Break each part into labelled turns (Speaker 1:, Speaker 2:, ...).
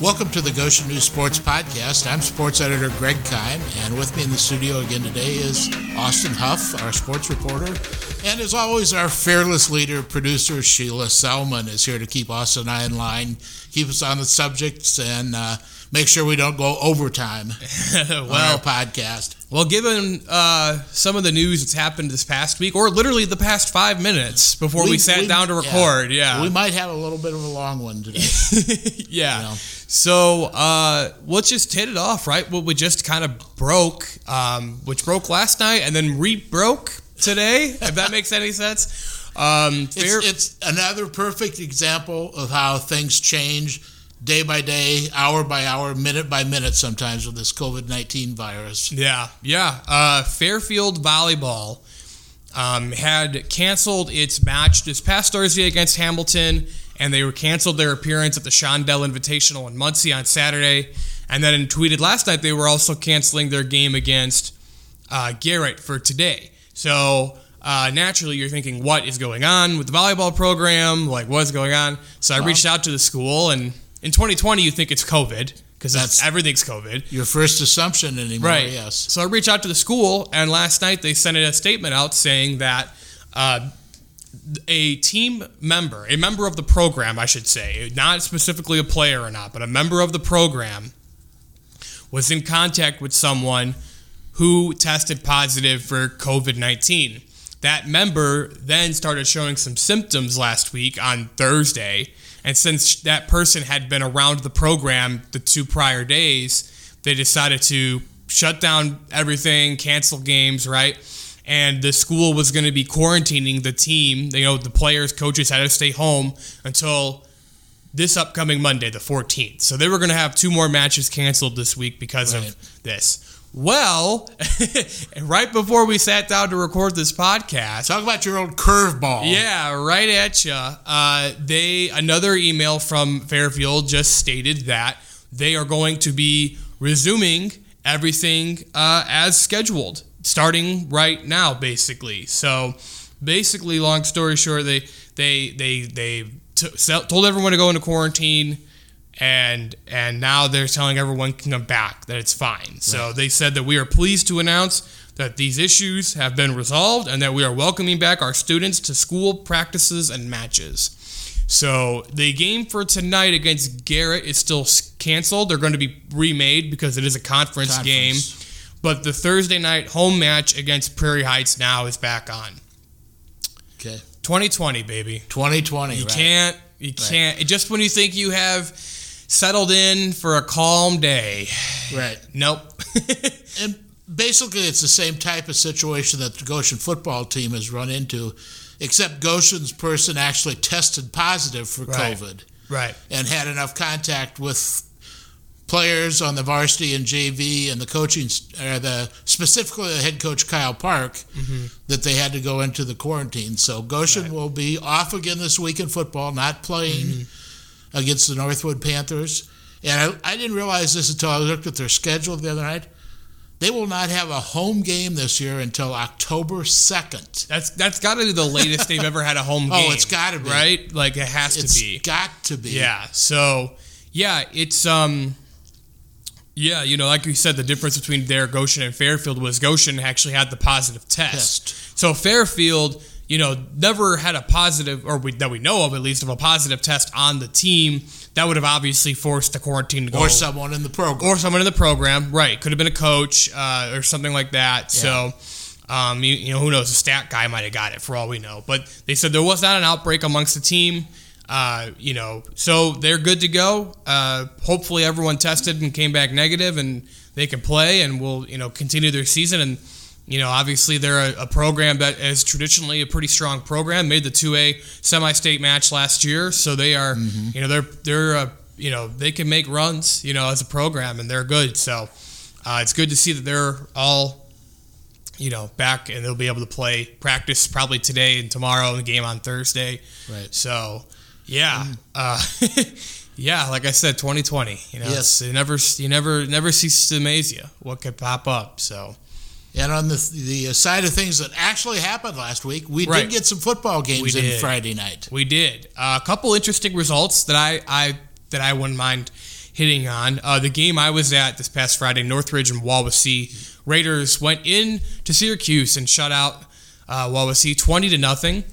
Speaker 1: Welcome to the Goshen News Sports Podcast. I'm sports editor Greg Kime, and with me in the studio again today is Austin Huff, our sports reporter. And as always, our fearless leader, producer Sheila Selman, is here to keep Austin and I in line, keep us on the subjects, and uh, make sure we don't go overtime well, on our podcast.
Speaker 2: Well, given uh, some of the news that's happened this past week, or literally the past five minutes before we, we sat we, down to record, yeah,
Speaker 1: yeah, we might have a little bit of a long one today.
Speaker 2: yeah. You know. So uh, let's just hit it off, right? What we just kind of broke, um, which broke last night and then re-broke today, if that makes any sense. Um,
Speaker 1: it's, it's another perfect example of how things change day by day, hour by hour, minute by minute sometimes with this COVID 19 virus.
Speaker 2: Yeah, yeah. Uh, Fairfield Volleyball um, had canceled its match this past Thursday against Hamilton, and they were canceled their appearance at the Shondell Invitational in Muncie on Saturday. And then tweeted last night they were also canceling their game against uh, Garrett for today. So uh, naturally, you're thinking, what is going on with the volleyball program? Like, what's going on? So I reached out to the school and in 2020, you think it's COVID because everything's COVID.
Speaker 1: Your first assumption anymore, right? Yes.
Speaker 2: So I reached out to the school, and last night they sent a statement out saying that uh, a team member, a member of the program, I should say, not specifically a player or not, but a member of the program, was in contact with someone who tested positive for COVID 19. That member then started showing some symptoms last week on Thursday and since that person had been around the program the two prior days, they decided to shut down everything, cancel games, right? And the school was going to be quarantining the team. You know, the players, coaches had to stay home until this upcoming Monday, the 14th. So they were going to have two more matches canceled this week because right. of this. Well, right before we sat down to record this podcast,
Speaker 1: talk about your old curveball.
Speaker 2: Yeah, right at you. Uh, they another email from Fairfield just stated that they are going to be resuming everything uh, as scheduled, starting right now, basically. So, basically, long story short, they they they they t- told everyone to go into quarantine and and now they're telling everyone can come back that it's fine. Right. So they said that we are pleased to announce that these issues have been resolved and that we are welcoming back our students to school practices and matches. So the game for tonight against Garrett is still canceled. They're going to be remade because it is a conference, conference. game. But the Thursday night home match against Prairie Heights now is back on.
Speaker 1: Okay.
Speaker 2: 2020, baby.
Speaker 1: 2020.
Speaker 2: You
Speaker 1: right.
Speaker 2: can't. You right. can't. Just when you think you have settled in for a calm day.
Speaker 1: Right.
Speaker 2: Nope.
Speaker 1: and basically, it's the same type of situation that the Goshen football team has run into, except Goshen's person actually tested positive for
Speaker 2: right.
Speaker 1: COVID.
Speaker 2: Right.
Speaker 1: And had enough contact with players on the varsity and JV and the coaching, uh, the specifically the head coach Kyle Park, mm-hmm. that they had to go into the quarantine. So Goshen right. will be off again this week in football, not playing. Mm-hmm against the Northwood Panthers. And I, I didn't realize this until I looked at their schedule the other night. They will not have a home game this year until October second.
Speaker 2: That's that's got to be the latest they've ever had a home oh, game.
Speaker 1: Oh, it's got to be
Speaker 2: right. Like it has
Speaker 1: it's
Speaker 2: to be.
Speaker 1: It's got to be.
Speaker 2: Yeah. So yeah, it's um. Yeah, you know, like you said, the difference between their Goshen and Fairfield was Goshen actually had the positive test. test. So Fairfield you know, never had a positive, or we, that we know of at least, of a positive test on the team, that would have obviously forced the quarantine to go.
Speaker 1: Or someone in the program.
Speaker 2: Or someone in the program, right. Could have been a coach uh, or something like that. Yeah. So, um, you, you, know, who knows? A stat guy might have got it for all we know. But they said there was not an outbreak amongst the team. Uh, you know, so they're good to go. Uh, hopefully, everyone tested and came back negative, and they can play, and will you know continue their season and you know, obviously they're a, a, program that is traditionally a pretty strong program. Made the two A semi-state match last year, so they are, mm-hmm. you know, they're they're uh, you know they can make runs, you know, as a program, and they're good. So uh, it's good to see that they're all, you know, back and they'll be able to play practice probably today and tomorrow, and the game on Thursday.
Speaker 1: Right.
Speaker 2: So, yeah. Mm. Uh, yeah, like I said, 2020. You know,
Speaker 1: yes.
Speaker 2: you never, you never, never ceases to amaze you what could pop up. So,
Speaker 1: and on the the side of things that actually happened last week, we right. did get some football games in Friday night.
Speaker 2: We did uh, a couple interesting results that I, I that I wouldn't mind hitting on. Uh, the game I was at this past Friday, Northridge and Wawasee Raiders went in to Syracuse and shut out uh, Wawasee twenty to nothing.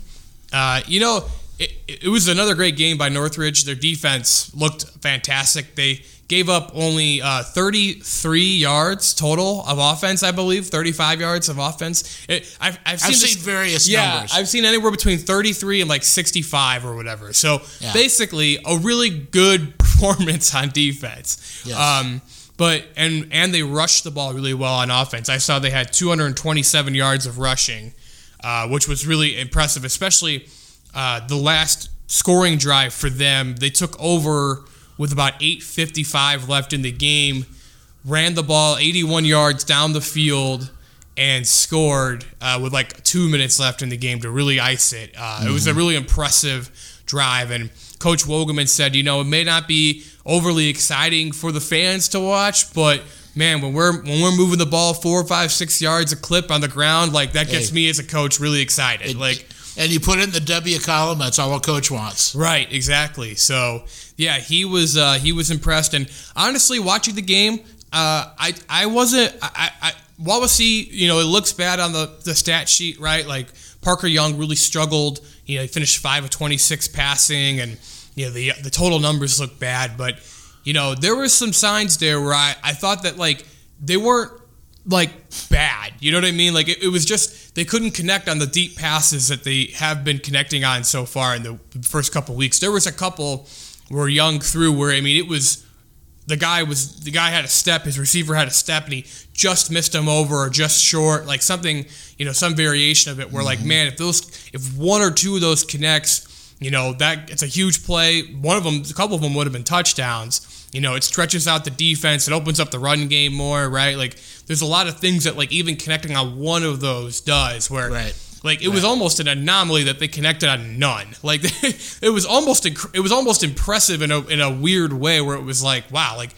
Speaker 2: Uh, you know, it, it was another great game by Northridge. Their defense looked fantastic. They gave up only uh, 33 yards total of offense, I believe, 35 yards of offense. It, I've, I've, seen,
Speaker 1: I've
Speaker 2: this-
Speaker 1: seen various
Speaker 2: yeah,
Speaker 1: numbers.
Speaker 2: I've seen anywhere between 33 and like 65 or whatever. So
Speaker 1: Yeah.
Speaker 2: basically, a really good performance on defense.
Speaker 1: Yes.
Speaker 2: Um, but and and they rushed the ball really well on offense. I saw they had 227 yards of rushing, uh, which was really impressive, especially uh, the last scoring drive for them. They took over with about 8:55 left in the game, ran the ball 81 yards down the field, and scored uh, with like two minutes left in the game to really ice it. Uh, It was a really impressive drive, and Coach Wogeman said, you know, it may not be overly exciting for the fans to watch, but man, when we're when we're moving the ball four, five, six yards a clip on the ground, like that gets
Speaker 1: Hey.
Speaker 2: me as a coach really excited. like
Speaker 1: and you put it in the W column. That's all a coach wants.
Speaker 2: Right, exactly. So yeah, he was uh, he was impressed, and honestly, watching the game, uh, I I wasn't I, I Wawasee. You know, it looks bad on the the stat sheet, right? Like Parker Young really struggled. You know, he finished five of twenty six passing, and you know the the total numbers look bad, but you know there were some signs there where I I thought that like they weren't like bad. You know what I mean? Like it, it was just they couldn't connect on the deep passes that they have been connecting on so far in the first couple weeks. There was a couple where Young threw where I mean it was the guy was the guy had a step, his receiver had a step, and he just missed him over or just short, like something you know some variation of it. Where like mm-hmm. man, if those if one or two of those connects. You know that it's a huge play. One of them, a couple of them would have been touchdowns. You know, it stretches out the defense. It opens up the run game more, right? Like, there's a lot of things that like even connecting on one of those does. Where
Speaker 1: Right.
Speaker 2: like it was almost an anomaly that they connected on none. Like it was almost inc- it was almost impressive in a in a weird way where it was like wow, like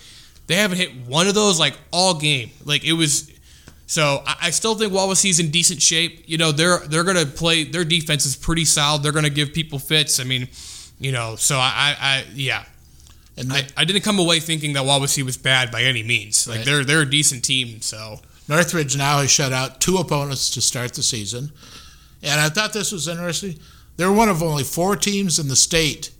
Speaker 2: they haven't hit one of those like all game. Like it was. So I, I still think Wawasee's in decent shape. You know they're they're gonna play. Their defense is pretty solid. They're gonna give people fits. I mean, you know. So I I, I yeah.
Speaker 1: And
Speaker 2: I, I didn't come away thinking that Wawasee was bad by any means. Like
Speaker 1: Right.
Speaker 2: they're they're a decent team. So
Speaker 1: Northridge now has shut out two opponents to start the season. And I thought this was interesting. They're one of only four teams in the state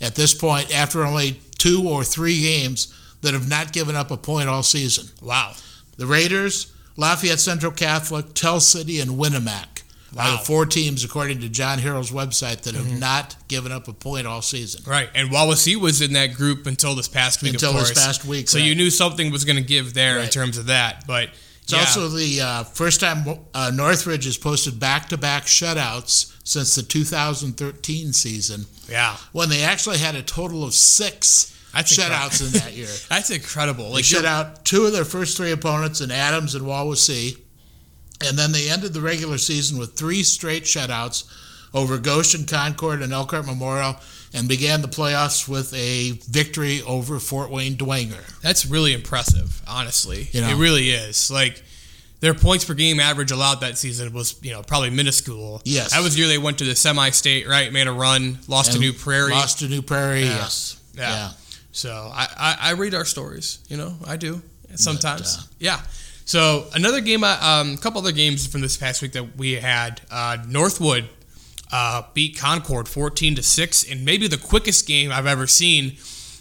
Speaker 1: at this point, after only two or three games, that have not given up a point all season.
Speaker 2: wow.
Speaker 1: The Raiders, Lafayette Central Catholic, Tell City, and Winamac
Speaker 2: Wow.
Speaker 1: the four teams, according to John Harrell's website, that have not given up a point all season.
Speaker 2: Right, and Wawasee was in that group until this past week.
Speaker 1: Until
Speaker 2: of
Speaker 1: this past week,
Speaker 2: so
Speaker 1: right.
Speaker 2: you knew something was going to give there in terms of that. But
Speaker 1: It's
Speaker 2: yeah,
Speaker 1: also the uh, first time uh, Northridge has posted back-to-back shutouts since the 2013 season,
Speaker 2: yeah,
Speaker 1: when they actually had a total of six
Speaker 2: That's
Speaker 1: shutouts in that year.
Speaker 2: that's incredible.
Speaker 1: They shut out two of their first three opponents in Adams and Wawasee, and then they ended the regular season with three straight shutouts over Goshen, Concord, and Elkhart Memorial, and began the playoffs with a victory over Fort Wayne Dwenger.
Speaker 2: that's really impressive. Honestly,
Speaker 1: You know.
Speaker 2: it really is. Like their points per game average allowed that season was you know probably minuscule.
Speaker 1: Yes.
Speaker 2: that was the year they went to the semi-state. Right, made a run, lost to New Prairie.
Speaker 1: Lost to New Prairie,
Speaker 2: Yeah.
Speaker 1: yes.
Speaker 2: Yeah.
Speaker 1: yeah.
Speaker 2: So I, I, I read our stories, you know, I do sometimes.
Speaker 1: uh,
Speaker 2: yeah. So another game, I- um, a couple other games from this past week that we had. Uh, Northwood uh, beat Concord fourteen to six, in maybe the quickest game I've ever seen.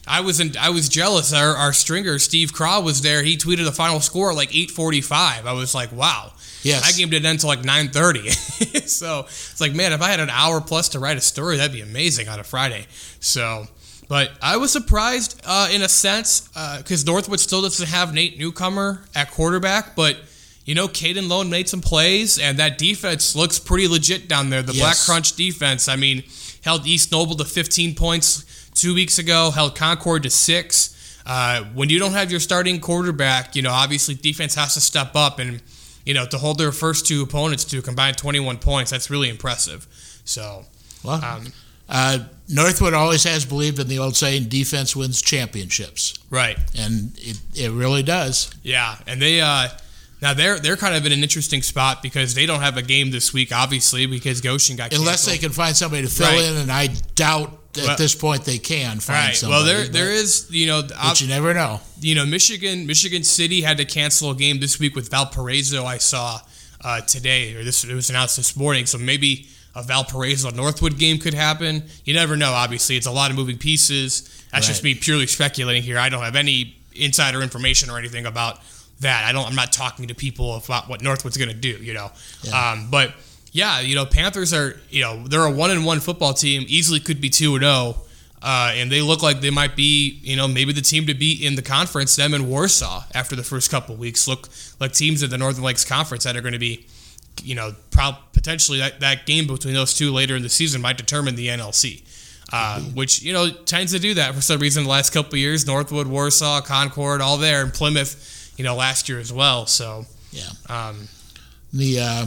Speaker 2: I was in, I was jealous. Our, our stringer Steve Craw was there. He tweeted the final score like eight forty five. I was like, wow.
Speaker 1: Yes.
Speaker 2: That game didn't end until like nine thirty. so it's like, man, if I had an hour plus to write a story, that'd be amazing on a Friday. So, but I was surprised uh, in a sense because Northwood still doesn't have Nate Newcomer at quarterback, but. You know, Caden Lone made some plays, and that defense looks pretty legit down there. The
Speaker 1: Yes.
Speaker 2: Black Crunch defense. I mean, held East Noble to 15 points two weeks ago, held Concord to six. Uh, when you don't have your starting quarterback, you know, obviously defense has to step up and, you know, to hold their first two opponents to a combined 21 points, that's really impressive. So,
Speaker 1: Well,
Speaker 2: um,
Speaker 1: uh, Northwood always has believed in the old saying, defense wins championships.
Speaker 2: right.
Speaker 1: And it, it really does.
Speaker 2: Yeah, and they uh now they're they're kind of in an interesting spot because they don't have a game this week, obviously, because Goshen got
Speaker 1: Unless they can find somebody to fill
Speaker 2: Right.
Speaker 1: in, and I doubt at
Speaker 2: Well-
Speaker 1: this point they can find
Speaker 2: Right.
Speaker 1: somebody.
Speaker 2: Well, there there is you know
Speaker 1: but you never know.
Speaker 2: you know, Michigan Michigan City had to cancel a game this week with Valparaiso. I saw uh, today, or this it was announced this morning. So maybe a Valparaiso Northwood game could happen. You never know. Obviously, it's a lot of moving pieces. That's just me purely speculating here. I don't have any insider information or anything about that. I don't. I'm not talking to people about what Northwood's going to do. You know,
Speaker 1: Yeah.
Speaker 2: um, but yeah, you know, Panthers are you know they're a one and one football team. Easily could be two and zero. Uh, and they look like they might be, you know, maybe the team to beat in the conference. Them and Warsaw after the first couple weeks look like teams in the Northern Lakes Conference that are going to be, you know, prob- potentially that, that game between those two later in the season might determine the NLC, uh, which you know tends to do that for some reason. The last couple of years, Northwood, Warsaw, Concord, all there, and Plymouth, you know, last year as well. So
Speaker 1: Yeah.
Speaker 2: um,
Speaker 1: The uh,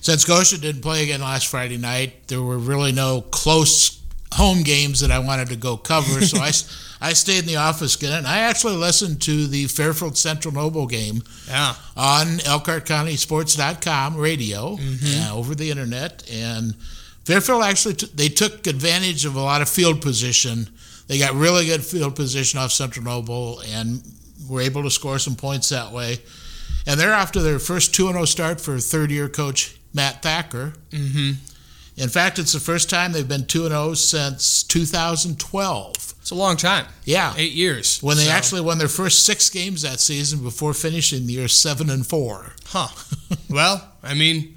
Speaker 1: since Goshen didn't play again last Friday night, there were really no close home games that I wanted to go cover. so I, I stayed in the office again, and I actually listened to the Fairfield Central Noble game
Speaker 2: yeah,
Speaker 1: on ElkhartCountySports.com radio uh, over the internet. And Fairfield actually t- they took advantage of a lot of field position. They got really good field position off Central Noble and were able to score some points that way. And they're after their first 2 0 start for third year coach Matt Thacker.
Speaker 2: hmm
Speaker 1: In fact, it's the first time they've been 2 0 since 2012.
Speaker 2: it's a long time,
Speaker 1: Yeah.
Speaker 2: eight years.
Speaker 1: When they
Speaker 2: So-
Speaker 1: actually won their first six games that season before finishing the year 7 and 4.
Speaker 2: Huh. well, I mean,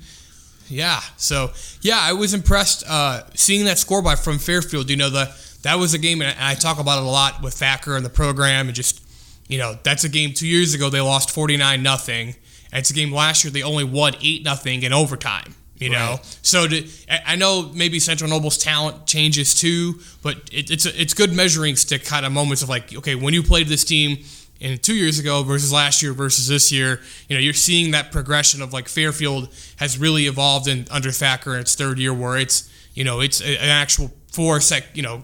Speaker 2: yeah. So yeah, I was impressed uh, seeing that score by from Fairfield. You know, the that was a game, and I talk about it a lot with Thacker and the program, and just you know, that's a game two years ago they lost forty nine nothing. And it's a game last year they only won eight nothing in overtime. You know,
Speaker 1: Right.
Speaker 2: so to, I know maybe Central Noble's talent changes too, but it, it's a, it's good measuring stick kind of moments of like, okay, when you played this team in two years ago versus last year versus this year, you know, you're seeing that progression of like Fairfield has really evolved in under Thacker in its third year, where it's you know it's a- an actual force that you know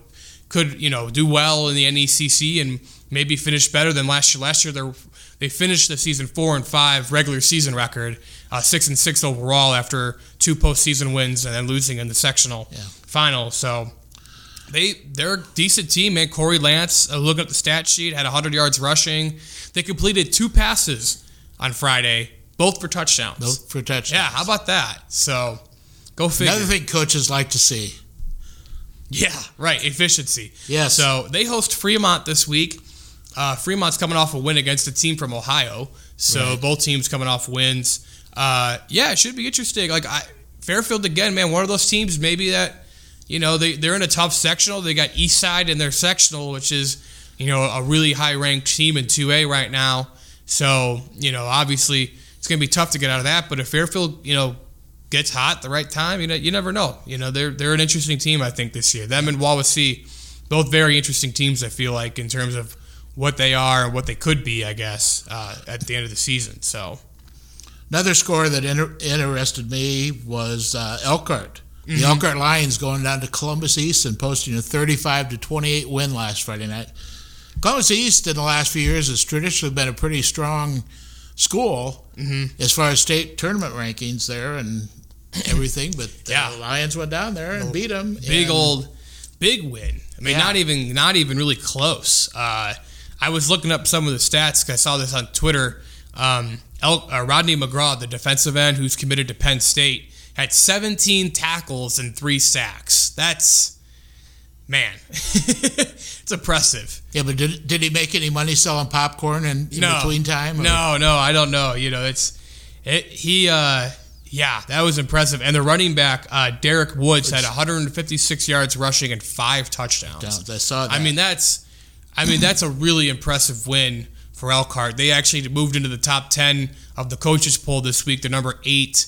Speaker 2: could you know do well in the NECC and maybe finish better than last year. Last year they they finished the season four and five regular season record, uh, six and six overall after two postseason wins and then losing in the sectional
Speaker 1: Yeah.
Speaker 2: final. So they they're a decent team, man. Corey Lance, uh, looking at the stat sheet, had 100 yards rushing. They completed two passes on Friday, both for touchdowns.
Speaker 1: Both for touchdowns.
Speaker 2: Yeah, how about that? So go figure.
Speaker 1: Another thing coaches like to see.
Speaker 2: Yeah, right. Efficiency.
Speaker 1: Yes.
Speaker 2: So they host Fremont this week. Uh, Fremont's coming off a win against a team from Ohio. So
Speaker 1: Right.
Speaker 2: both teams coming off wins. Uh, yeah, it should be interesting. Like I, Fairfield again, man, one of those teams maybe that you know they they're in a tough sectional. They got East Side in their sectional, which is you know a really high ranked team in 2A right now. So you know obviously it's gonna be tough to get out of that. But if Fairfield you know gets hot the right time, you know you never know. You know they're they're an interesting team I think this year. Them and Wawasee, both very interesting teams. I feel like in terms of what they are and what they could be, I guess, uh, at the end of the season. So
Speaker 1: Another score that inter- interested me was uh, Elkhart. The
Speaker 2: Mm-hmm.
Speaker 1: Elkhart Lions going down to Columbus East and posting a 35 to 28 win last Friday night. Columbus East in the last few years has traditionally been a pretty strong school
Speaker 2: Mm-hmm.
Speaker 1: as far as state tournament rankings there and everything. But the
Speaker 2: Yeah.
Speaker 1: Lions went down there and beat them.
Speaker 2: big old, big win. I mean,
Speaker 1: Yeah.
Speaker 2: not even not even really close. Uh, I was looking up some of the stats. 'cause I saw this on Twitter. Um, El, uh, Rodney McGraw, the defensive end who's committed to Penn State, had 17 tackles and three sacks. That's man, it's impressive.
Speaker 1: Yeah, but did, did he make any money selling popcorn in, in
Speaker 2: no,
Speaker 1: between time? or-
Speaker 2: No, no, I don't know. You know, it's it, he. Uh, yeah, that was impressive. And the running back, uh, Derek Woods, had 156 yards rushing and five touchdowns.
Speaker 1: I saw that.
Speaker 2: I mean, that's, I mean, that's a really impressive win for Elkhart. They actually moved into the top 10 of the coaches poll this week. They're number eight.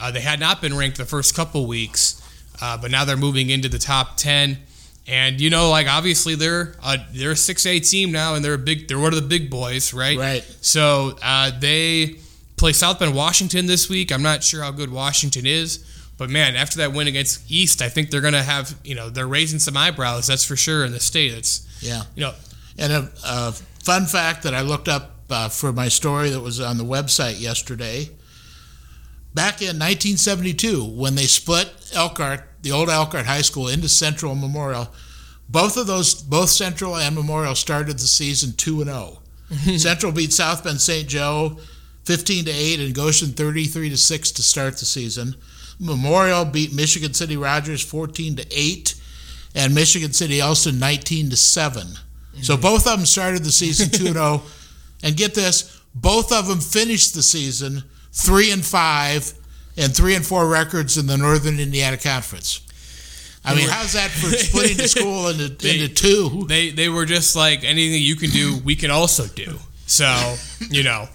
Speaker 2: Uh, they had not been ranked the first couple weeks, uh, but now they're moving into the top 10. And you know, like obviously they're a, they're a six A team now, and they're a big they're one of the big boys, right?
Speaker 1: Right.
Speaker 2: So uh, they play South Bend, Washington this week. I'm not sure how good Washington is, but man, after that win against East, I think they're gonna have you know they're raising some eyebrows. That's for sure in the state. It's
Speaker 1: yeah.
Speaker 2: you know
Speaker 1: And a, a fun fact that I looked up uh, for my story that was on the website yesterday. Back in 1972, when they split Elkhart, the old Elkhart High School, into Central Memorial, both of those, both Central and Memorial started the season two and zero. Central beat South Bend St. Joe 15 to 8 and Goshen 33 to 6 to start the season. Memorial beat Michigan City Rogers 14 to 8 and Michigan City Elston 19 to 7. So both of them started the season 2 and 0 and get this, both of them finished the season 3 and 5 and 3 and 4 records in the Northern Indiana Conference. I mean, how's that for splitting the school into,
Speaker 2: They-
Speaker 1: into two?
Speaker 2: They they were just like anything you can do, we can also do. So you know,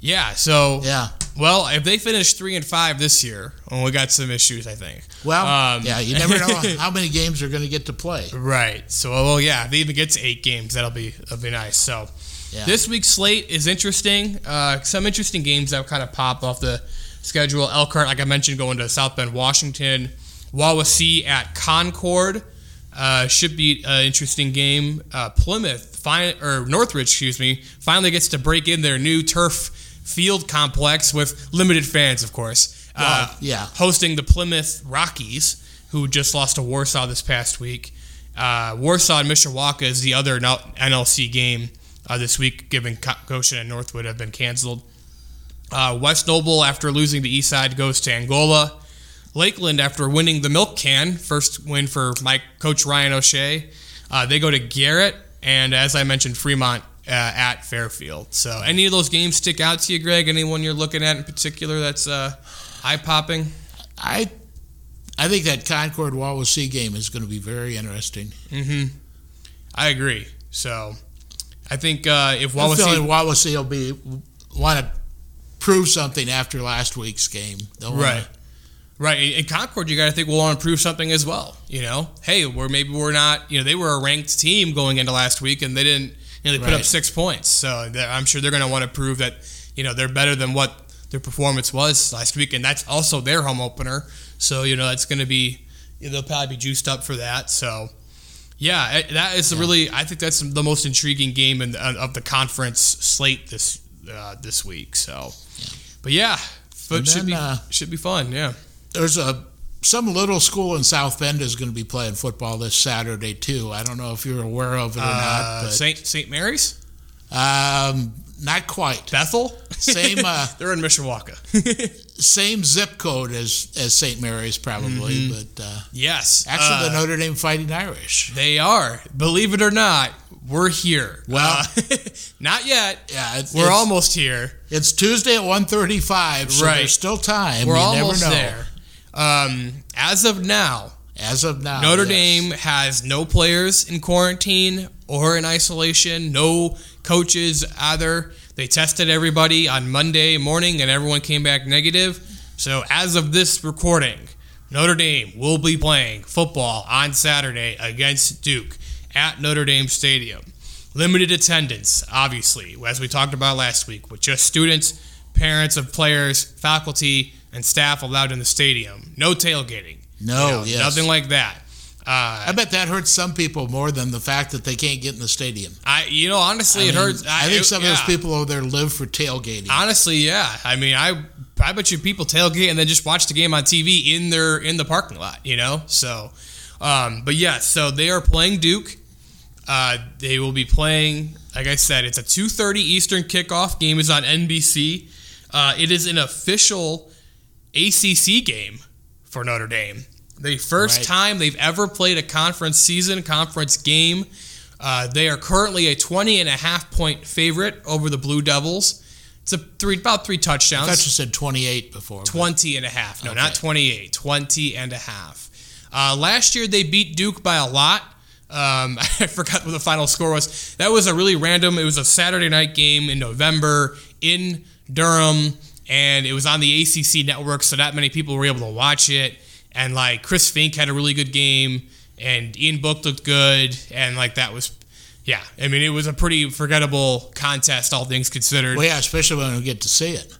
Speaker 2: yeah. So
Speaker 1: Yeah.
Speaker 2: Well, if they finish three and five this year, well, we got some issues, I think.
Speaker 1: Well,
Speaker 2: Um,
Speaker 1: yeah, you never know how many games they're going to get to play.
Speaker 2: Right. So, well, yeah, if they even get to eight games, that'll be that'll be nice. So,
Speaker 1: Yeah.
Speaker 2: this week's slate is interesting. Uh, some interesting games that kind of pop off the schedule. Elkhart, like I mentioned, going to South Bend, Washington. Wawasee at Concord uh, should be an interesting game. Uh, Plymouth, fin- or Northridge, excuse me, finally gets to break in their new turf field complex with limited fans, of course. Uh,
Speaker 1: yeah.
Speaker 2: hosting the Plymouth Rockies, who just lost to Warsaw this past week. Uh, Warsaw and Mishawaka is the other NLC game uh, this week, given Goshen and Northwood have been canceled. Uh, West Noble, after losing to Eastside, goes to Angola. Lakeland, after winning the Milk Can, first win for my coach Ryan O'Shea, uh, they go to Garrett, and as I mentioned, Fremont uh, at Fairfield. So, any of those games stick out to you, Greg? Anyone you're looking at in particular that's uh, eye popping?
Speaker 1: I I think that Concord Wawasee game is going to be very interesting. Mm-hmm.
Speaker 2: I agree. So, I think uh, if
Speaker 1: I'm feeling
Speaker 2: Wawasee,
Speaker 1: Wawasee will be want to prove something after last week's game. They'll wanna-
Speaker 2: right, right, in Concord, you got to think we'll want to prove something as well. You know, hey, we're maybe we're not. You know, they were a ranked team going into last week, and they didn't. You know, they put up six points. So I'm sure they're going to want to prove that you know they're better than what their performance was last week, and that's also their home opener. So you know, it's going to be they'll probably be juiced up for that. So. Yeah, that is really. I think that's the most intriguing game in of the conference slate this uh, this week. So, but yeah, but should
Speaker 1: then,
Speaker 2: be
Speaker 1: uh,
Speaker 2: should be fun. Yeah.
Speaker 1: There's a some little school in South Bend is going to be playing football this Saturday too. I don't know if you're aware of it or
Speaker 2: Uh,
Speaker 1: not, but
Speaker 2: Saint Saint Mary's,
Speaker 1: um, not quite.
Speaker 2: Bethel,
Speaker 1: Same, uh,
Speaker 2: They're in Mishawaka.
Speaker 1: Same zip code as as St. Mary's probably, but uh,
Speaker 2: yes,
Speaker 1: actually
Speaker 2: uh,
Speaker 1: the Notre Dame Fighting Irish.
Speaker 2: they are. Believe it or not, we're here.
Speaker 1: Well-
Speaker 2: Uh, not yet.
Speaker 1: Yeah, it's,
Speaker 2: We're
Speaker 1: it's,
Speaker 2: almost here.
Speaker 1: It's Tuesday at 1:35, so
Speaker 2: Right.
Speaker 1: there's still time.
Speaker 2: We're
Speaker 1: you
Speaker 2: almost
Speaker 1: never know.
Speaker 2: there. Um, as of now,
Speaker 1: As of now,
Speaker 2: Notre
Speaker 1: yes.
Speaker 2: Dame has no players in quarantine or in isolation, no coaches either. They tested everybody on Monday morning and everyone came back negative. So, as of this recording, Notre Dame will be playing football on Saturday against Duke at Notre Dame Stadium. Limited attendance, obviously, as we talked about last week, with just students, parents of players, faculty, and staff allowed in the stadium. No tailgating.
Speaker 1: No,
Speaker 2: You know,
Speaker 1: yes.
Speaker 2: Nothing like that. Uh,
Speaker 1: I bet that hurts some people more than the fact that they can't get in the stadium.
Speaker 2: I, you know, honestly,
Speaker 1: I
Speaker 2: it
Speaker 1: mean,
Speaker 2: hurts.
Speaker 1: I, think
Speaker 2: it-
Speaker 1: some of those people over there live for tailgating.
Speaker 2: Honestly, yeah. I mean, I, I bet you people tailgate and then just watch the game on TV in their in the parking lot. You know, so, um, but yeah, so they are playing Duke. Uh, they will be playing. Like I said, it's a two thirty Eastern kickoff. Game is on NBC. Uh, it is an official ACC game for Notre Dame. The first
Speaker 1: Right.
Speaker 2: time they've ever played a conference season, conference game. Uh, they are currently a 20 and a half point favorite over the Blue Devils. It's a three, about three touchdowns.
Speaker 1: I thought you said 28 before. but-
Speaker 2: 20 and a half. No, not 28. 20 and a half. Uh, last year they beat Duke by a lot. Um, I forgot what the final score was. That was a really random. It was a Saturday night game in November in Durham, and it was on the ACC network, so not many people were able to watch it. And like Chris Finke had a really good game, and Ian Book looked good, and like that was, yeah. I mean, it was a pretty forgettable contest, all things considered.
Speaker 1: Well, yeah, especially when we get to see it.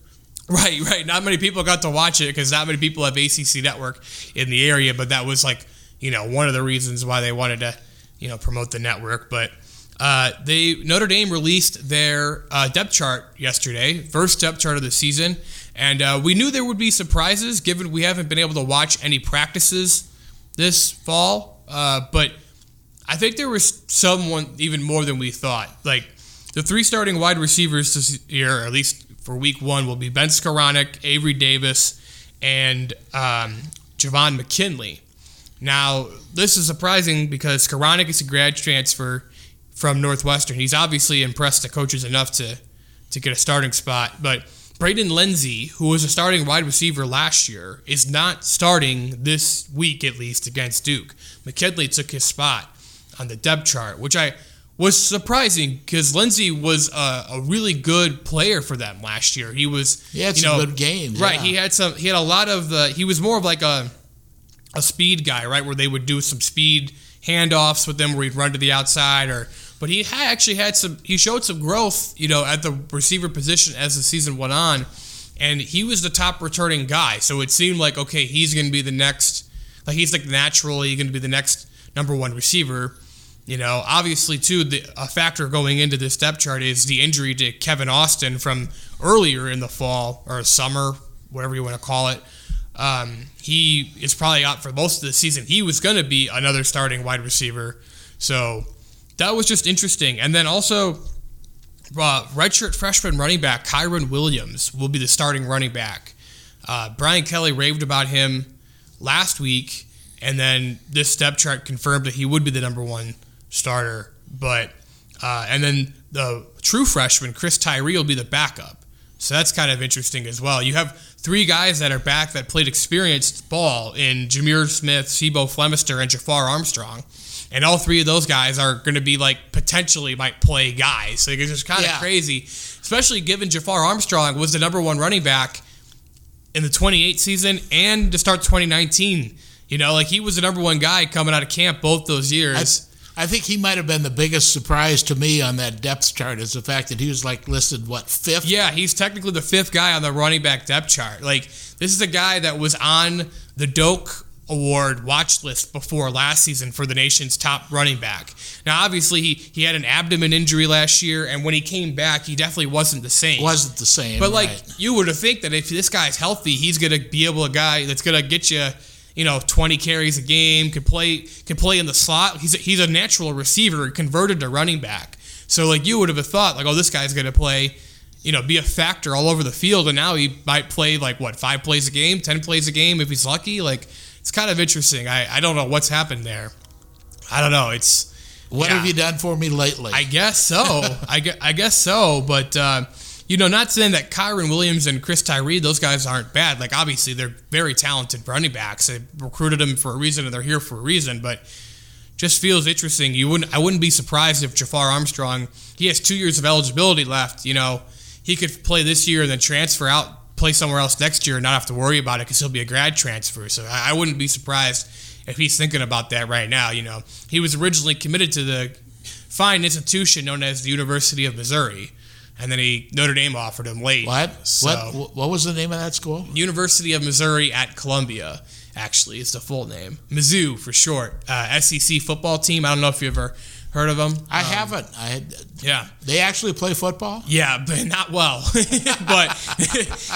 Speaker 2: Right, right. Not many people got to watch it because not many people have ACC network in the area. But that was like, you know, one of the reasons why they wanted to, you know, promote the network. But uh, they Notre Dame released their uh, depth chart yesterday, first depth chart of the season, and uh, we knew there would be surprises given we haven't been able to watch any practices this fall. Uh, but I think there was someone even more than we thought. Like the three starting wide receivers this year, at least for week one, will be Ben Skowronek, Avery Davis, and um, Javon McKinley. Now, this is surprising because Skowronek is a grad transfer from Northwestern. He's obviously impressed the coaches enough to, to get a starting spot, but Braden Lenzy, who was a starting wide receiver last year, is not starting this week at least against Duke. McKinley took his spot on the depth chart, which I was surprising because Lenzy was a, a, really good player for them last year. He was,
Speaker 1: he had
Speaker 2: you
Speaker 1: some
Speaker 2: know,
Speaker 1: good games,
Speaker 2: right?
Speaker 1: yeah.
Speaker 2: He had some. He had a lot of the. He was more of like a a speed guy, right? Where they would do some speed handoffs with them, where he'd run to the outside, or but he had actually had some. He showed some growth, you know, at the receiver position as the season went on, and he was the top returning guy. So it seemed like okay, he's going to be the next. Like he's like naturally going to be the next number one receiver. You know, obviously, too, the, a factor going into this depth chart is the injury to Kevin Austin from earlier in the fall or summer, whatever you want to call it. Um, he is probably out for most of the season. He was going to be another starting wide receiver. So that was just interesting. And then also, uh, redshirt freshman running back Kyren Williams will be the starting running back. Uh, Brian Kelly raved about him last week, and then this step chart confirmed that he would be the number one starter. But uh, and then the true freshman Chris Tyree will be the backup. So that's kind of interesting as well. You have three guys that are back that played experienced ball in Jahmir Smith, C'Bo Flemister, and Jafar Armstrong. And all three of those guys are going to be like potentially might play guys. So it's just kind of
Speaker 1: Yeah.
Speaker 2: crazy, especially given Jafar Armstrong was the number one running back in the 28 season and to start 2019. You know, like he was the number one guy coming out of camp both those years.
Speaker 1: I think he might have been the biggest surprise to me on that depth chart is the fact that he was like listed what fifth.
Speaker 2: Yeah, he's technically the fifth guy on the running back depth chart. Like this is a guy that was on the Doak Award watch list before last season for the nation's top running back. Now, obviously, he, he had an abdomen injury last year, and when he came back, he definitely wasn't the same.
Speaker 1: wasn't the same.
Speaker 2: But like
Speaker 1: right.
Speaker 2: you would have think that if this guy's healthy, he's gonna be able a guy that's gonna get you, you know, 20 carries a game, could play could play in the slot. He's a, he's a natural receiver converted to running back. So like you would have thought like, oh, this guy's gonna play, you know, be a factor all over the field, and now he might play like what five plays a game, ten plays a game if he's lucky. Like it's kind of interesting. I I don't know what's happened there. I don't know. It's
Speaker 1: what
Speaker 2: yeah.
Speaker 1: have you done for me lately?
Speaker 2: I guess so. I, guess, I guess so. But, uh, you know, not saying that Kyren Williams and Chris Tyree, those guys aren't bad. Like, obviously, they're very talented running backs. They recruited them for a reason and they're here for a reason. But just feels interesting. You wouldn't. I wouldn't be surprised if Jafar Armstrong, he has two years of eligibility left. You know, he could play this year and then transfer out, play somewhere else next year and not have to worry about it because he'll be a grad transfer. So I, I wouldn't be surprised if he's thinking about that right now. You know, he was originally committed to the fine institution known as the University of Missouri, and then he Notre Dame offered him late.
Speaker 1: what?
Speaker 2: So,
Speaker 1: What? What was the name of that school?
Speaker 2: University of Missouri at Columbia, actually, is the full name. Mizzou for short. Uh, SEC football team. I don't know if you ever heard of them.
Speaker 1: I
Speaker 2: Um,
Speaker 1: haven't. I had,
Speaker 2: Yeah.
Speaker 1: they actually play football.
Speaker 2: Yeah, but not well. but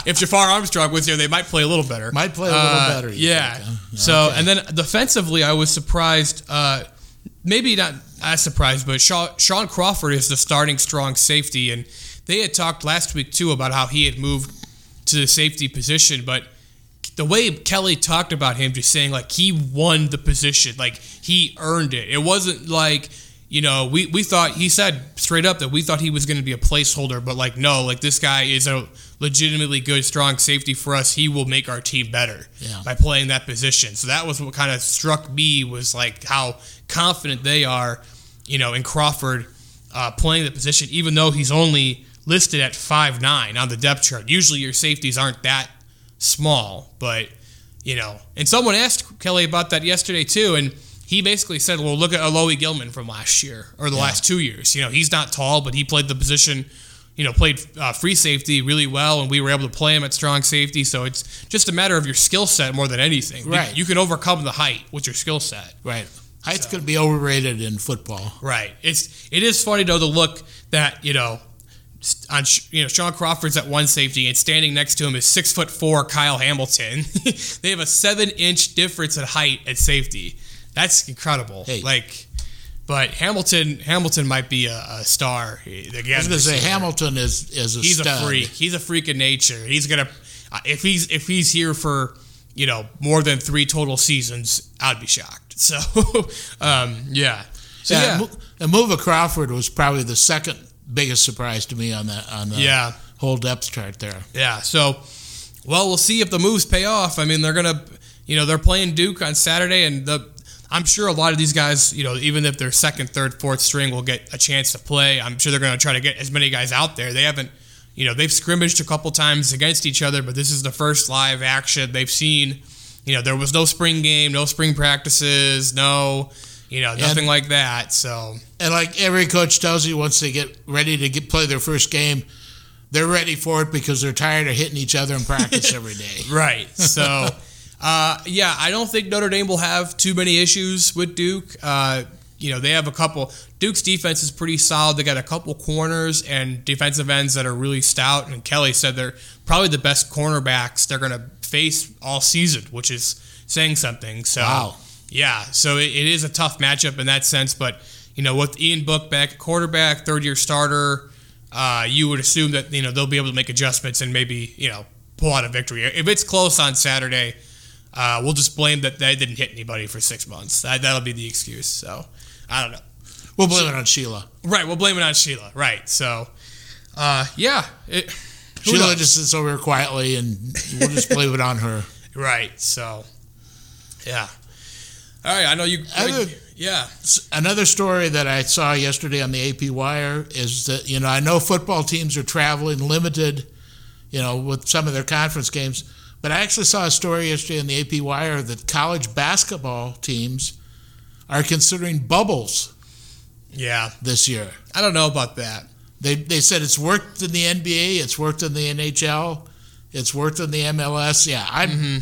Speaker 2: if Jafar Armstrong was there, they might play a little better.
Speaker 1: Might play a little
Speaker 2: Uh,
Speaker 1: better,
Speaker 2: Yeah.
Speaker 1: think, huh?
Speaker 2: So,
Speaker 1: Okay.
Speaker 2: and then defensively, I was surprised. Uh, maybe not as surprised, but Shaun, Shaun Crawford is the starting strong safety, and they had talked last week too about how he had moved to the safety position, but the way Kelly talked about him, just saying like he won the position, like he earned it. It wasn't like you know we we thought he said straight up that we thought he was going to be a placeholder, but like no, like this guy is a legitimately good, strong safety for us. He will make our team better
Speaker 1: Yeah.
Speaker 2: by playing that position. So that was what kind of struck me was like how confident they are, you know, in Crawford uh, playing the position, even though he's only listed at five nine on the depth chart. Usually your safeties aren't that small, but you know. And someone asked Kelly about that yesterday too, and he basically said, "Well, look at Alohi Gilman from last year or the
Speaker 1: Yeah.
Speaker 2: last two years. You know, he's not tall, but he played the position." You know, played uh, free safety really well, and we were able to play him at strong safety. So it's just a matter of your skill set more than anything. You-
Speaker 1: Right.
Speaker 2: You, can overcome the height with your skill set.
Speaker 1: Right. Height's going to be overrated in football.
Speaker 2: Right. It's it is funny though to look that you know on you know Shaun Crawford's at one safety and standing next to him is six foot four Kyle Hamilton. they have a seven inch difference in height at safety. That's incredible.
Speaker 1: Hey.
Speaker 2: Like But Hamilton, Hamilton might be a, a star. Again,
Speaker 1: I was going to say Hamilton is is a
Speaker 2: he's
Speaker 1: stud.
Speaker 2: a freak. He's a freak of nature. He's gonna if he's if he's here for you know more than three total seasons, I'd be shocked. So, um, yeah. So
Speaker 1: yeah,
Speaker 2: yeah,
Speaker 1: Mo- and Mova Crawford was probably the second biggest surprise to me on the on the
Speaker 2: Yeah.
Speaker 1: whole depth chart there.
Speaker 2: yeah. So, well, we'll see if the moves pay off. I mean, they're gonna, you know, they're playing Duke on Saturday, and the I'm sure a lot of these guys, you know, even if they're second, third, fourth string, will get a chance to play. I'm sure they're going to try to get as many guys out there. They haven't, you know, they've scrimmaged a couple times against each other, but this is the first live action they've seen. You know, there was no spring game, no spring practices, no, you know, nothing like that. So,
Speaker 1: And like every coach tells you, once they get ready to get play their first game, they're ready for it because they're tired of hitting each other in practice every day.
Speaker 2: Right. So, uh, yeah, I don't think Notre Dame will have too many issues with Duke. Uh, you know, they have a couple. Duke's defense is pretty solid. They got a couple corners and defensive ends that are really stout. And Kelly said they're probably the best cornerbacks they're going to face all season, which is saying something. So,
Speaker 1: Wow.
Speaker 2: yeah, so it, it is a tough matchup in that sense. But you know, with Ian Book back quarterback, third year starter, uh, you would assume that you know they'll be able to make adjustments and maybe you know pull out a victory. If it's close on Saturday, uh, we'll just blame that they didn't hit anybody for six months. That, that'll be the excuse. So I don't know.
Speaker 1: We'll blame it on Sheila.
Speaker 2: Right, we'll blame it on Sheila. Right. So, uh, yeah. It,
Speaker 1: Sheila
Speaker 2: knows?
Speaker 1: just sits over here quietly, and we'll just blame it on her.
Speaker 2: Right. So, yeah. All right. I know you.
Speaker 1: Other-
Speaker 2: yeah.
Speaker 1: Another story that I saw yesterday on the AP Wire is that you know I know football teams are traveling limited, you know, with some of their conference games, but I actually saw a story yesterday in the AP Wire that college basketball teams are considering bubbles
Speaker 2: Yeah.
Speaker 1: this year.
Speaker 2: I don't know about that.
Speaker 1: They they said it's worked in the NBA, it's worked in the NHL, it's worked in the MLS. Yeah, I mm-hmm.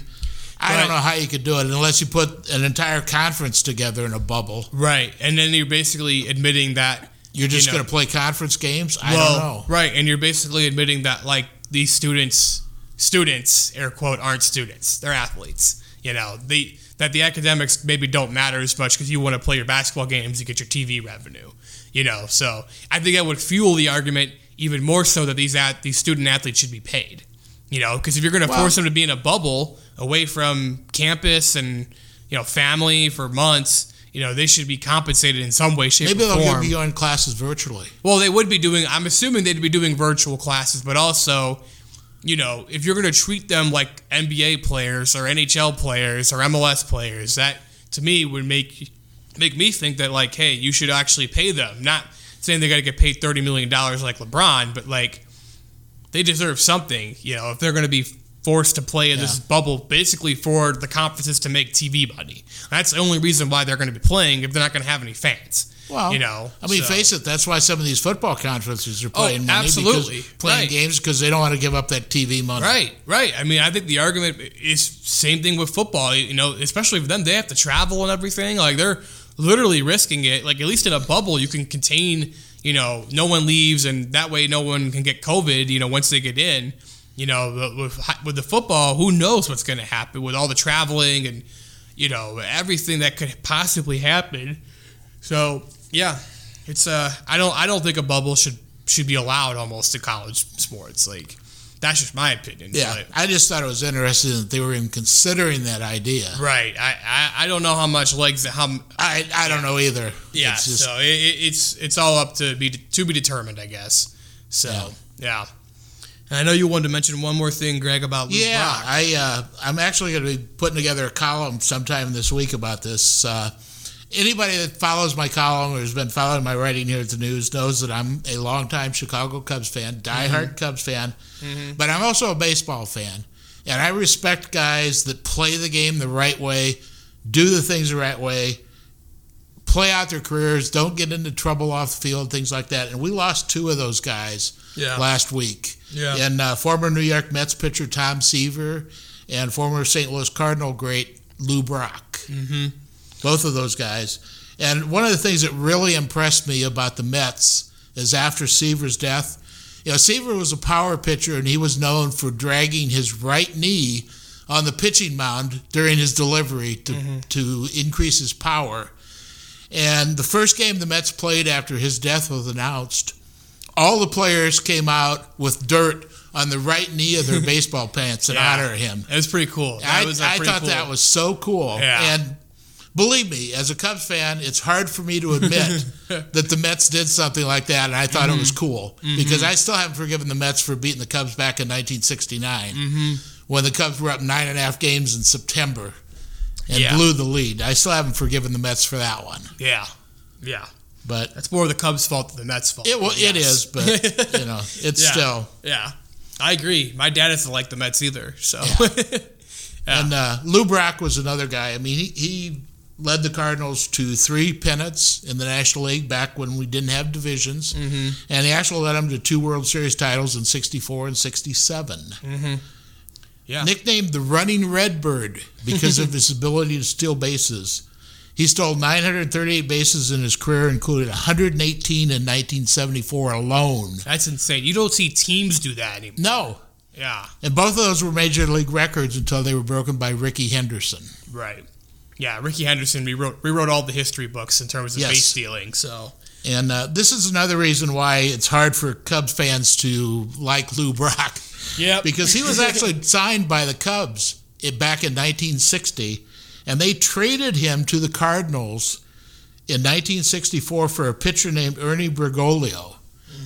Speaker 2: I
Speaker 1: don't know how you could do it unless you put an entire conference together in a bubble.
Speaker 2: Right. And then you're basically admitting that.
Speaker 1: You're just
Speaker 2: You know-
Speaker 1: going to play conference games? I
Speaker 2: well,
Speaker 1: don't know.
Speaker 2: Right. And you're basically admitting that, like, these students, students, air quote, aren't students. They're athletes. You know, the that the academics maybe don't matter as much because you want to play your basketball games to get your TV revenue. You know, so I think that would fuel the argument even more so that these at these student athletes should be paid. You know, because if you're going to force them to be in a bubble away from campus and you know family for months, you know they should be compensated in some way, shape,
Speaker 1: Maybe
Speaker 2: or
Speaker 1: they'll be on classes virtually.
Speaker 2: Well, they would be doing. I'm assuming they'd be doing virtual classes, but also, you know, if you're going to treat them like NBA players or NHL players or MLS players, that to me would make make me think that like, hey, you should actually pay them. Not saying they got to get paid thirty million dollars like LeBron, but like they deserve something. You know, if they're going to be forced to play in this bubble, basically for the conferences to make TV money. That's the only reason why they're going to be playing if they're not going to have any fans.
Speaker 1: Well,
Speaker 2: you know,
Speaker 1: I mean,
Speaker 2: so-
Speaker 1: face it, that's why some of these football conferences are oh, playing money.
Speaker 2: Oh, absolutely.
Speaker 1: Playing
Speaker 2: Right.
Speaker 1: games because they don't want to give up that TV money.
Speaker 2: Right, right. I mean, I think the argument is same thing with football. You know, especially for them, they have to travel and everything. Like they're literally risking it. Like at least in a bubble, you can contain. You know, no one leaves, and that way, no one can get COVID. You know, once they get in. You know, with with the football, who knows what's going to happen with all the traveling and you know everything that could possibly happen. So yeah, it's uh, I don't I don't think a bubble should should be allowed almost to college sports. Like that's just my opinion.
Speaker 1: Yeah,
Speaker 2: but-
Speaker 1: I just thought it was interesting that they were even considering that idea.
Speaker 2: right. I, I I don't know how much legs how
Speaker 1: I, I don't know either.
Speaker 2: yeah.
Speaker 1: It's just,
Speaker 2: so it, it- it's it's all up to be to be determined, I guess. So
Speaker 1: Yeah.
Speaker 2: yeah. And I know you wanted to mention one more thing, Greg, about Lou
Speaker 1: yeah,
Speaker 2: Brock.
Speaker 1: I uh, I'm actually going to be putting together a column sometime this week about this. Uh, anybody that follows my column or has been following my writing here at the news knows that I'm a longtime Chicago Cubs fan, diehard Cubs fan, but I'm also a baseball fan, and I respect guys that play the game the right way, do the things the right way. Play out their careers, don't get into trouble off the field, things like that. And we lost two of those guys
Speaker 2: Yeah.
Speaker 1: last week.
Speaker 2: Yeah.
Speaker 1: And uh, former New York Mets pitcher Tom Seaver and former St. Louis Cardinal great Lou Brock. Mm-hmm. Both of those guys. And one of the things that really impressed me about the Mets is after Seaver's death, you know, Seaver was a power pitcher and he was known for dragging his right knee on the pitching mound during his delivery to, to increase his power. And the first game the Mets played after his death was announced, all the players came out with dirt on the right knee of their baseball pants in
Speaker 2: Yeah.
Speaker 1: honor of him.
Speaker 2: It was pretty cool. That
Speaker 1: I,
Speaker 2: was, uh,
Speaker 1: I thought
Speaker 2: cool.
Speaker 1: that was so cool.
Speaker 2: Yeah.
Speaker 1: And believe me, as a Cubs fan, it's hard for me to admit that the Mets did something like that, and I thought it
Speaker 2: Mm-hmm.
Speaker 1: was cool because I still haven't forgiven the Mets for beating the Cubs back in 1969
Speaker 2: Mm-hmm.
Speaker 1: when the Cubs were up nine and a half games in September and
Speaker 2: Yeah.
Speaker 1: blew the lead. I still haven't forgiven the Mets for that one,
Speaker 2: Yeah. Yeah.
Speaker 1: but
Speaker 2: That's more the Cubs' fault than the Mets' fault.
Speaker 1: it well,
Speaker 2: Yes.
Speaker 1: is. But you know, it's
Speaker 2: Yeah.
Speaker 1: still.
Speaker 2: Yeah. I agree. My dad doesn't like the Mets either. So
Speaker 1: Yeah. And uh, Lou Brock was another guy. I mean, he, he led the Cardinals to three pennants in the National League back when we didn't have divisions.
Speaker 2: Mm-hmm.
Speaker 1: And he actually led them to two World Series titles in 64 and 67.
Speaker 2: Yeah.
Speaker 1: Nicknamed the Running Redbird because of his ability to steal bases. He stole 938 bases in his career, including 118 in 1974 alone.
Speaker 2: That's insane. You don't see teams do that anymore.
Speaker 1: No.
Speaker 2: Yeah.
Speaker 1: And both of those were major league records until they were broken by Rickey Henderson.
Speaker 2: Right. Yeah. Rickey Henderson rewrote rewrote all the history books in terms of
Speaker 1: Yes.
Speaker 2: base stealing. So
Speaker 1: And uh, this is another reason why it's hard for Cubs fans to like Lou Brock
Speaker 2: yeah.
Speaker 1: because he was actually signed by the Cubs back in 1960, and they traded him to the Cardinals in 1964 for a pitcher named Ernie Broglio,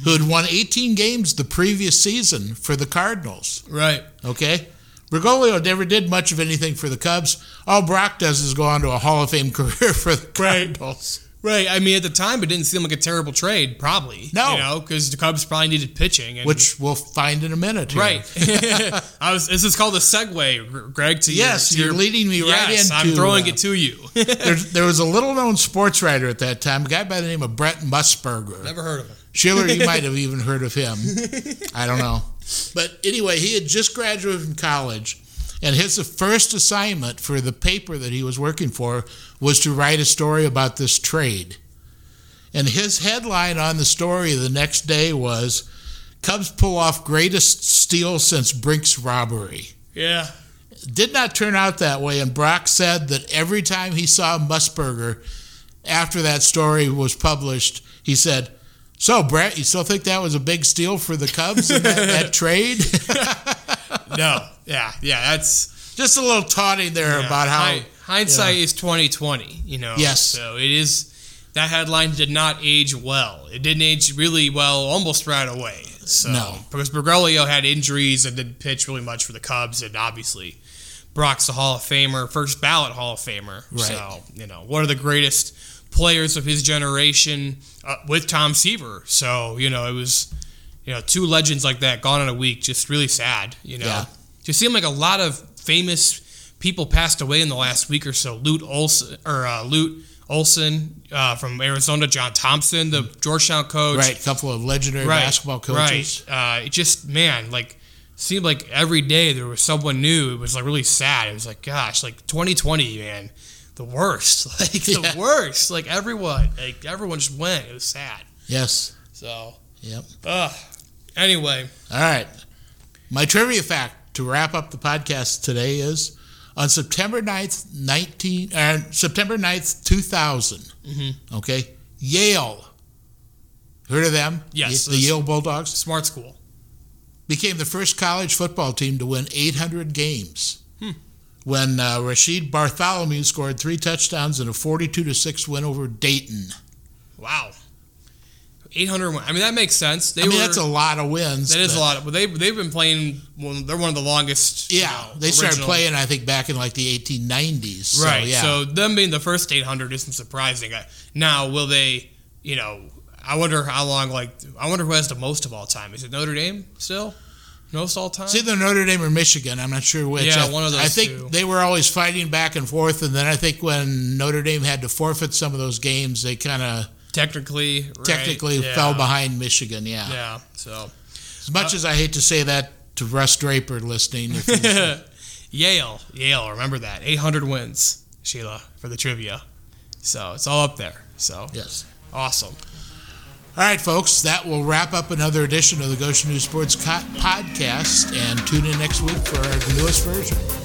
Speaker 1: who had won 18 games the previous season for the Cardinals.
Speaker 2: right.
Speaker 1: Okay. Broglio never did much of anything for the Cubs. All Brock does is go on to a Hall of Fame career for the Cardinals.
Speaker 2: Right. I mean, at the time, it didn't seem like a terrible trade. Probably.
Speaker 1: No.
Speaker 2: You know, because the Cubs probably needed pitching. And,
Speaker 1: Which we'll find in a minute. Here.
Speaker 2: Right. I was. This is called a segue, Greg. To
Speaker 1: Yes,
Speaker 2: your, to
Speaker 1: you're
Speaker 2: your-
Speaker 1: leading me right into.
Speaker 2: I'm throwing
Speaker 1: uh,
Speaker 2: it to you.
Speaker 1: There's, there was a little known sports writer at that time, a guy by the name of Brent Musburger.
Speaker 2: Never heard of him.
Speaker 1: Schiller, you might have even heard of him. I don't know. But anyway, he had just graduated from college, and his first assignment for the paper that he was working for was to write a story about this trade. And his headline on the story the next day was Cubs pull off greatest steal since Brink's robbery
Speaker 2: Yeah.
Speaker 1: did not turn out that way. And Brock said that every time he saw Musburger after that story was published, he said, So, Brent, you still think that was a big steal for the Cubs in that, that trade?
Speaker 2: No. Yeah. Yeah. That's
Speaker 1: Just a little taunting there
Speaker 2: yeah.
Speaker 1: about how.
Speaker 2: Hi- hindsight is twenty twenty. You know.
Speaker 1: Yes.
Speaker 2: So it is. That headline did not age well. It didn't age really well almost right away. So,
Speaker 1: No.
Speaker 2: Because Broglio had injuries and didn't pitch really much for the Cubs, and obviously Brock's a Hall of Famer, first ballot Hall of Famer.
Speaker 1: Right.
Speaker 2: So, you know, one of the greatest players of his generation uh, with Tom Seaver. So, you know, it was, you know, two legends like that gone in a week. Just really sad, you know.
Speaker 1: Yeah.
Speaker 2: Just seemed like a lot of famous people passed away in the last week or so. Lute Olson, or uh, Lute Olson uh, from Arizona, John Thompson, the Georgetown coach.
Speaker 1: Right, a couple of legendary
Speaker 2: Right,
Speaker 1: basketball coaches.
Speaker 2: Right. Uh, it just man, like seemed like every day there was someone new. It was like really sad. It was like, gosh, like 2020, man, the worst. Like the
Speaker 1: Yeah.
Speaker 2: worst. Like everyone, like everyone just went. It was sad.
Speaker 1: Yes.
Speaker 2: So,
Speaker 1: Yep.
Speaker 2: uh, anyway,
Speaker 1: All right. My trivia fact to wrap up the podcast today is on September 9th, 19, uh, September 9th, 2000,
Speaker 2: Mm-hmm.
Speaker 1: okay, Yale, heard of them?
Speaker 2: Yes,
Speaker 1: The, the Yale Bulldogs
Speaker 2: smart school.
Speaker 1: became the first college football team to win 800 games.
Speaker 2: Hmm.
Speaker 1: When uh, Rashid Bartholomew scored three touchdowns in a 42 to 6 win over Dayton.
Speaker 2: Wow. 800. win- I mean, that makes sense. They
Speaker 1: I mean,
Speaker 2: were,
Speaker 1: that's a lot of wins.
Speaker 2: That is a lot. But they they've been playing. Well, they're one of the longest. you
Speaker 1: Yeah,
Speaker 2: know,
Speaker 1: they started
Speaker 2: original-
Speaker 1: playing, I think, back in like the 1890s. So,
Speaker 2: right.
Speaker 1: yeah.
Speaker 2: So them being the first 800 isn't surprising. Now, will they? You know, I wonder how long. Like, I wonder who has the most of all time. Is it Notre Dame still? Most all time.
Speaker 1: It's either Notre Dame or Michigan. I'm not sure which.
Speaker 2: Yeah,
Speaker 1: I,
Speaker 2: one of those
Speaker 1: I think
Speaker 2: two.
Speaker 1: they were always fighting back and forth, and then I think when Notre Dame had to forfeit some of those games, they kind of
Speaker 2: technically, right,
Speaker 1: technically
Speaker 2: yeah,
Speaker 1: fell behind Michigan. Yeah.
Speaker 2: Yeah. So
Speaker 1: As much uh, as I hate to say that to Russ Draper listening,
Speaker 2: Yale, Yale. Remember that 800 wins, Sheila, for the trivia. So it's all up there. So
Speaker 1: yes.
Speaker 2: awesome.
Speaker 1: All right, folks, that will wrap up another edition of the Goshen News Sports Podcast, and tune in next week for our newest version.